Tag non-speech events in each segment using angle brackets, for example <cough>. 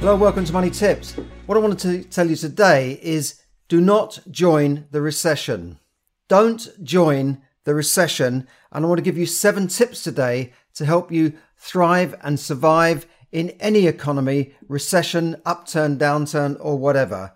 Hello, welcome to Money Tips. What I wanted to tell you today is do not join the recession. Don't join the recession. And I want to give you seven tips today to help you thrive and survive in any economy, recession, upturn, downturn, or whatever.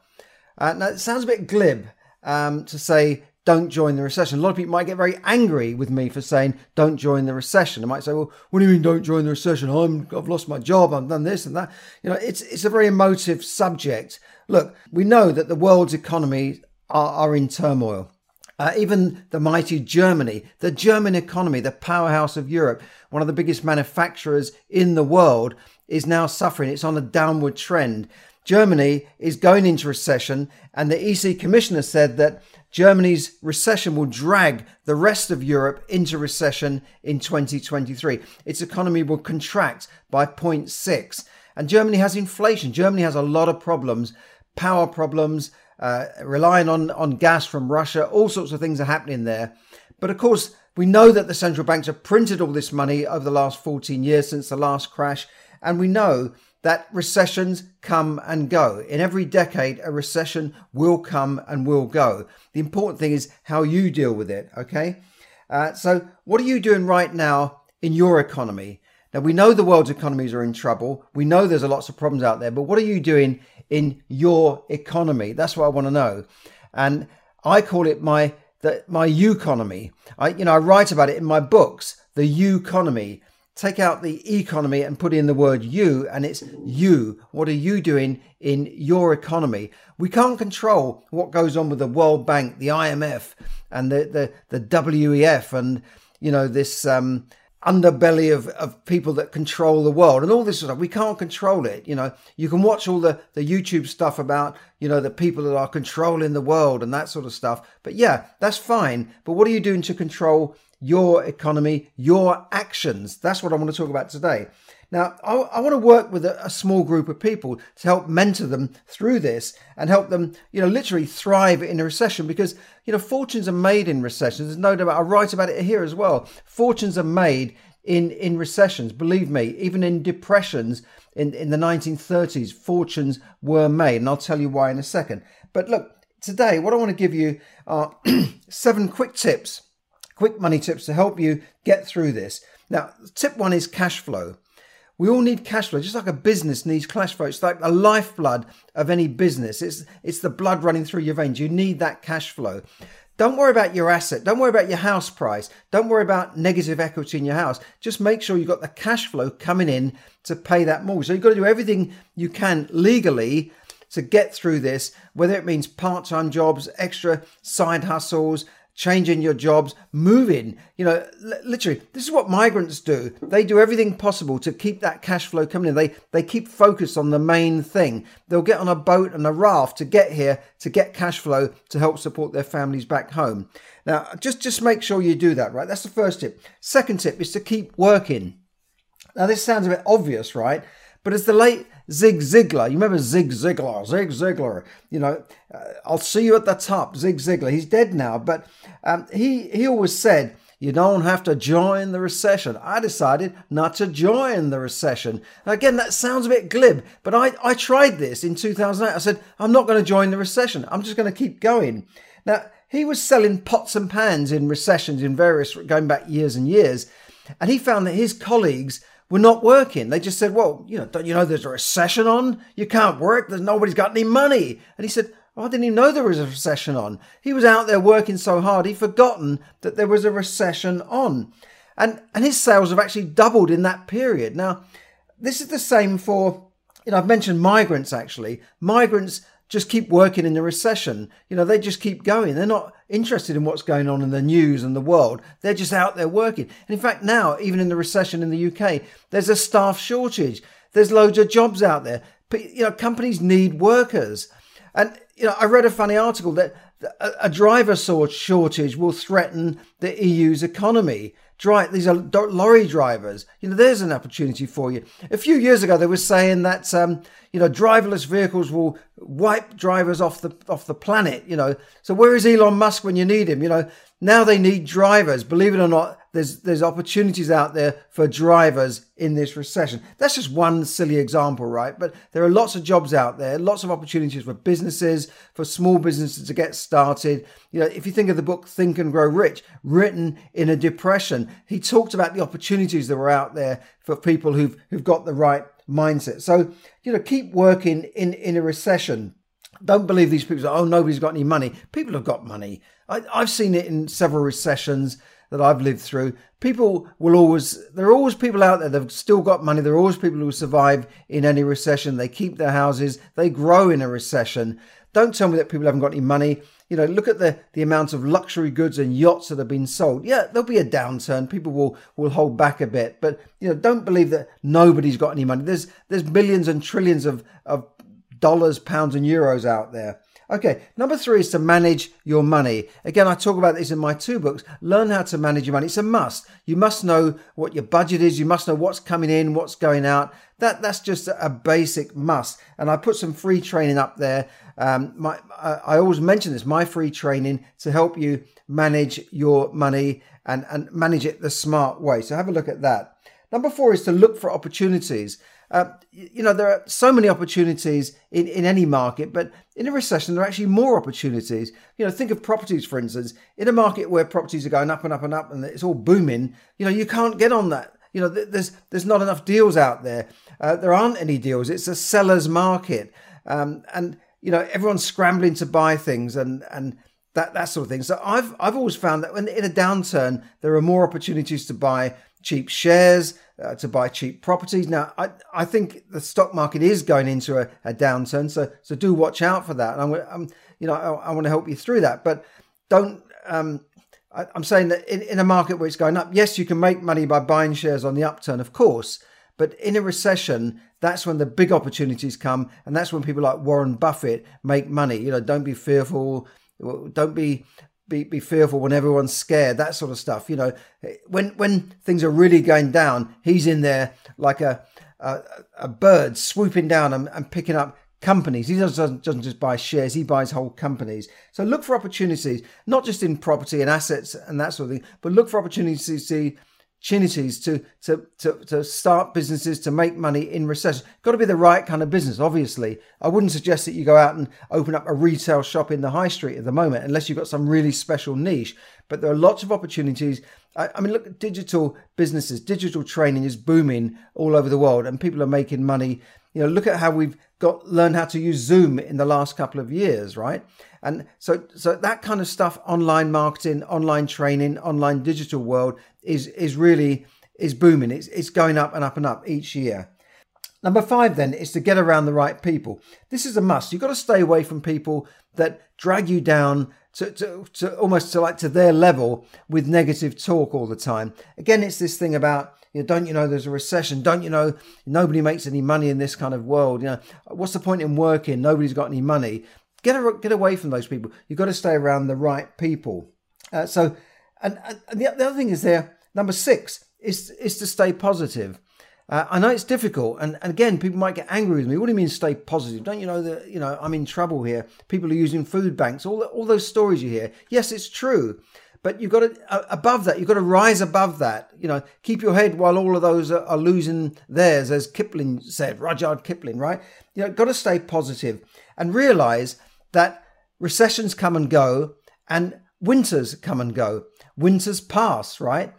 Uh, now, it sounds a bit glib um, to say don't join the recession. A lot of people might get very angry with me for saying don't join the recession. I might say, well, what do you mean don't join the recession? I'm, I've lost my job. I've done this and that. You know, it's it's a very emotive subject. Look, we know that the world's economies are, are in turmoil. Uh, even the mighty Germany, the German economy, the powerhouse of Europe, one of the biggest manufacturers in the world, is now suffering. It's on a downward trend. Germany is going into recession, and the EC commissioner said that Germany's recession will drag the rest of Europe into recession in 2023. Its economy will contract by 0.6. And Germany has inflation. Germany has a lot of problems, power problems, uh, relying on, on gas from Russia. All sorts of things are happening there. But of course, we know that the central banks have printed all this money over the last 14 years since the last crash. And we know that recessions come and go. In every decade, a recession will come and will go. The important thing is how you deal with it, okay? Uh, so, what are you doing right now in your economy? Now, we know the world's economies are in trouble. We know there's a lots of problems out there, but what are you doing in your economy? That's what I want to know. And I call it my the, my economy. I you know I write about it in my books, the economy take out the economy and put in the word you, and it's you. What are you doing in your economy? We can't control what goes on with the World Bank, the IMF, and the the, the WEF, and you know this um, underbelly of, of people that control the world and all this stuff. We can't control it. You know, you can watch all the, the YouTube stuff about, you know, the people that are controlling the world and that sort of stuff. But yeah, that's fine. But what are you doing to control your economy, your actions. That's what I want to talk about today. Now, I, I want to work with a, a, small group of people to help mentor them through this and help them, you know, literally thrive in a recession because, you know, fortunes are made in recessions. There's no doubt. I write about it here as well. Fortunes are made in, in recessions. Believe me, even in depressions in, in the 1930s, fortunes were made. And I'll tell you why in a second. But look, today, what I want to give you are <clears throat> seven quick tips quick money tips to help you get through this. Now, tip one is cash flow. We all need cash flow, just like a business needs cash flow. It's like the lifeblood of any business. It's it's the blood running through your veins. You need that cash flow. Don't worry about your asset. Don't worry about your house price. Don't worry about negative equity in your house. Just make sure you've got the cash flow coming in to pay that mortgage. So you've got to do everything you can legally to get through this, whether it means part time jobs, extra side hustles, changing your jobs, moving. You know, literally, this is what migrants do. They do everything possible to keep that cash flow coming in. They they keep focused on the main thing. They'll get on a boat and a raft to get here to get cash flow to help support their families back home. Now, just just make sure you do that, right? That's the first tip. Second tip is to keep working. Now, this sounds a bit obvious, right? But as the late Zig Ziglar, you remember Zig Ziglar, Zig Ziglar, you know, uh, I'll see you at the top, Zig Ziglar. He's dead now, but um, he, he always said, you don't have to join the recession. I decided not to join the recession. Again, that sounds a bit glib, but I, I tried this in 2008. I said, I'm not going to join the recession. I'm just going to keep going. Now, he was selling pots and pans in recessions in various, going back years and years. And he found that his colleagues were not working. They just said, well, you know, don't you know there's a recession on? You can't work. There's nobody's got any money. And he said, oh, I didn't even know there was a recession on. He was out there working so hard, he'd forgotten that there was a recession on. And, and his sales have actually doubled in that period. Now, this is the same for, you know, I've mentioned migrants actually. Migrants just keep working in the recession. You know, they just keep going. They're not interested in what's going on in the news and the world. They're just out there working. And in fact, now, even in the recession in the UK, there's a staff shortage. There's loads of jobs out there. But, You know, companies need workers. And, you know, I read a funny article that a driver shortage will threaten the EU's economy. Dri- these are lorry drivers. You know, there's an opportunity for you. A few years ago, they were saying that um, you know driverless vehicles will wipe drivers off the off the planet. You know, so where is Elon Musk when you need him? You know, now they need drivers. Believe it or not, there's there's opportunities out there for drivers in this recession. That's just one silly example, right? But there are lots of jobs out there, lots of opportunities for businesses, for small businesses to get started. You know, if you think of the book Think and Grow Rich, written in a depression, he talked about the opportunities that were out there for people who've who've got the right mindset. So, you know, keep working in in a recession don't believe these people. Oh, nobody's got any money. People have got money. I, I've seen it in several recessions that I've lived through. People will always, there are always people out there that have still got money. There are always people who survive in any recession. They keep their houses, they grow in a recession. Don't tell me that people haven't got any money. You know, look at the, the amount of luxury goods and yachts that have been sold. Yeah, there'll be a downturn. People will, will hold back a bit. But, you know, don't believe that nobody's got any money. There's there's millions and trillions of, of dollars, pounds, and euros out there. Okay, number three is to manage your money. Again, I talk about this in my two books. Learn how to manage your money. It's a must. You must know what your budget is. You must know what's coming in, what's going out. That that's just a basic must. And I put some free training up there. Um, my I always mention this. My free training to help you manage your money and and manage it the smart way. So have a look at that. Number four is to look for opportunities. Uh, you know, there are so many opportunities in, in any market, but in a recession, there are actually more opportunities. You know, think of properties, for instance. In a market where properties are going up and up and up and it's all booming, you know, you can't get on that. You know, there's there's not enough deals out there. Uh, there aren't any deals. It's a seller's market, um, and you know everyone's scrambling to buy things and and that that sort of thing. So I've I've always found that when in a downturn, there are more opportunities to buy cheap shares uh, to buy cheap properties. Now, I, I think the stock market is going into a, a downturn, so so do watch out for that. And I'm, I'm you know, I, I, want to help you through that, but don't. Um, I'm saying that in, in a market where it's going up, yes, you can make money by buying shares on the upturn, of course. But in a recession, that's when the big opportunities come, and that's when people like Warren Buffett make money. You know, don't be fearful. Don't be be, be fearful when everyone's scared, that sort of stuff. You know, when when things are really going down, he's in there like a a, a bird swooping down and, and picking up companies. He doesn't, doesn't just buy shares, he buys whole companies. So look for opportunities, not just in property and assets and that sort of thing, but look for opportunities to see opportunities to, to, to, to start businesses, to make money in recession. Got to be the right kind of business, obviously. I wouldn't suggest that you go out and open up a retail shop in the high street at the moment, unless you've got some really special niche. But there are lots of opportunities. I, I mean, look at digital businesses. Digital training is booming all over the world, and people are making money. You know, look at how we've got learned how to use Zoom in the last couple of years, right? And so, so that kind of stuff, online marketing, online training, online digital world is is really is booming. It's it's going up and up and up each year. Number five, then, is to get around the right people. This is a must. You've got to stay away from people that drag you down to, to, to almost to like to their level with negative talk all the time. Again, it's this thing about you know, don't you know there's a recession? Don't you know nobody makes any money in this kind of world? You know, what's the point in working? Nobody's got any money. Get a, get away from those people. You've got to stay around the right people. Uh, so, and, and the, the other thing is there. Number six is is to stay positive. Uh, I know it's difficult, and, and again, people might get angry with me. What do you mean stay positive? Don't you know that you know I'm in trouble here? People are using food banks. All all those stories you hear. Yes, it's true, but you've got to uh, above that. You've got to rise above that. You know, keep your head while all of those are, are losing theirs, as Kipling said, Rudyard Kipling. Right? You know, got to stay positive and realize that recessions come and go and winters come and go. Winters pass, right?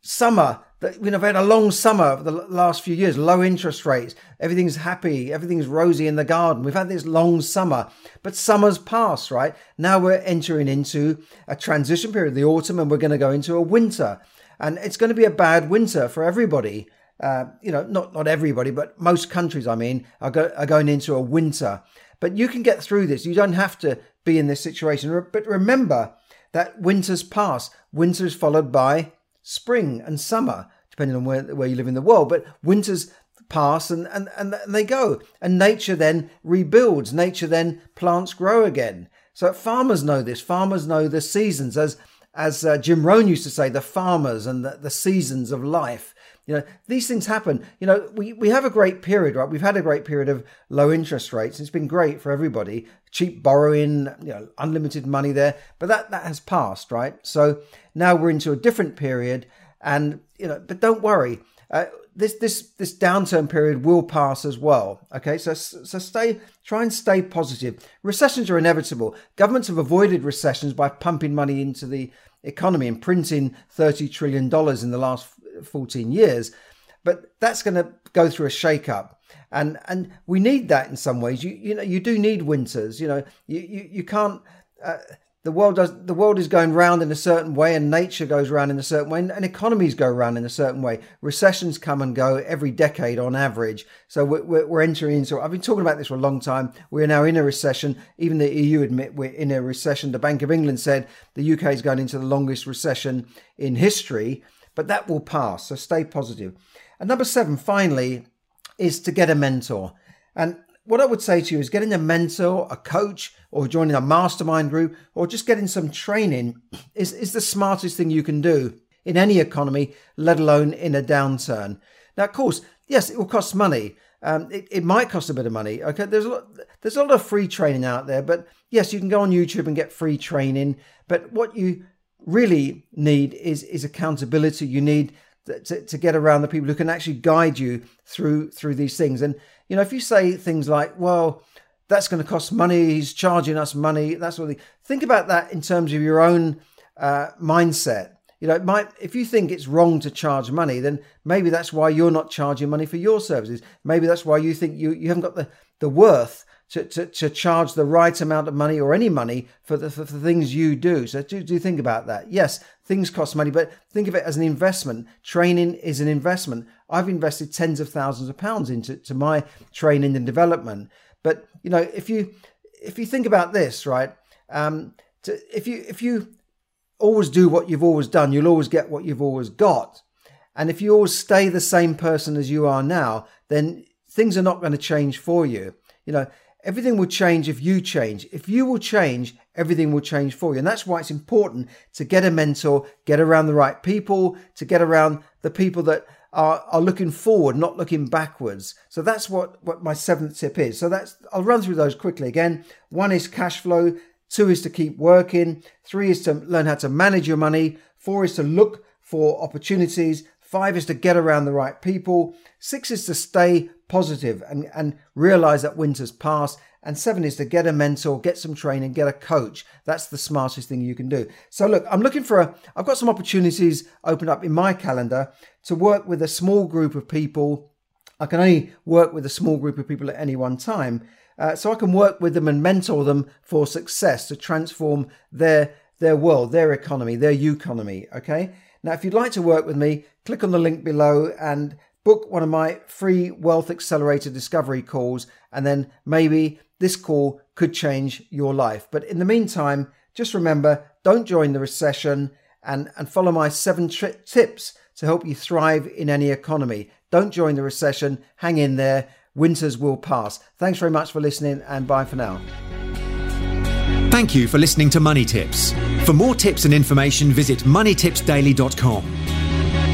Summer, we've had a long summer for the last few years, low interest rates, everything's happy, everything's rosy in the garden. We've had this long summer, but summer's passed, right? Now we're entering into a transition period, the autumn, and we're going to go into a winter. And it's going to be a bad winter for everybody. uh, you know, not not everybody, but most countries, I mean, are, go, are going into a winter. But you can get through this. You don't have to be in this situation. But remember that winter's pass. Winter is followed by spring and summer, depending on where, where you live in the world. But winter's pass and, and, and they go. And nature then rebuilds. Nature then plants grow again. So farmers know this. Farmers know the seasons. As as uh, Jim Rohn used to say, the farmers and the, the seasons of life. You know, these things happen. You know, we, we have a great period, right? We've had a great period of low interest rates. It's been great for everybody. Cheap borrowing, you know, unlimited money there. But that, that has passed, right? So now we're into a different period. And, you know, but don't worry. Uh, this this this downturn period will pass as well. Okay, so so stay try and stay positive. Recessions are inevitable. Governments have avoided recessions by pumping money into the economy and printing thirty trillion dollars in the last fourteen years. But that's going to go through a shake-up, and and we need that in some ways. You you know you do need winters. You know you you, you can't. Uh, the world does the world is going round in a certain way and nature goes round in a certain way and, and, economies go round in a certain way. Recessions come and go every decade on average. So we're, we're, entering into i've been talking about this for a long time. We're now in a recession. Even the eu admit we're in a recession. The bank of england said the uk is going into the longest recession in history but that will pass. So stay positive. and number seven finally is to get a mentor. And what I would say to you is getting a mentor, a coach, or joining a mastermind group, or just getting some training is, is the smartest thing you can do in any economy, let alone in a downturn. Now, of course, yes, it will cost money. Um, it, it might cost a bit of money. Okay, there's a lot, there's a lot of free training out there, but yes, you can go on YouTube and get free training. But what you really need is is accountability. You need to, to get around the people who can actually guide you through through these things. And you know, if you say things like, "Well, that's going to cost money. He's charging us money," that sort of thing. Think about that in terms of your own uh, mindset. You know, might, if you think it's wrong to charge money, then maybe that's why you're not charging money for your services. Maybe that's why you think you, you haven't got the, the worth to, to, to charge the right amount of money or any money for the, for the things you do. So do, do think about that. Yes, things cost money, but think of it as an investment. Training is an investment. I've invested tens of thousands of pounds into to my training and development. But you know, if you if you think about this, right? Um, to, if you if you always do what you've always done, you'll always get what you've always got. And if you always stay the same person as you are now, then things are not going to change for you. You know, Everything will change if you change. If you will change, everything will change for you. And that's why it's important to get a mentor, get around the right people, to get around the people that are, are looking forward, not looking backwards. So that's what, what my seventh tip is. So that's, I'll run through those quickly again. One is cash flow. Two is to keep working. Three is to learn how to manage your money. Four is to look for opportunities. Five is to get around the right people. Six is to stay positive and, and realize that winter's past. And seven is to get a mentor, get some training, get a coach. That's the smartest thing you can do. So look, I'm looking for a, I've got some opportunities opened up in my calendar to work with a small group of people. I can only work with a small group of people at any one time. Uh, so I can work with them and mentor them for success to transform their their world, their economy, their economy. Okay. Now, if you'd like to work with me, click on the link below and book one of my free Wealth Accelerator discovery calls, and then maybe this call could change your life. But in the meantime, just remember don't join the recession and, and follow my seven tri- tips to help you thrive in any economy. Don't join the recession, hang in there. Winters will pass. Thanks very much for listening, and bye for now. Thank you for listening to Money Tips. For more tips and information, visit moneytipsdaily.com.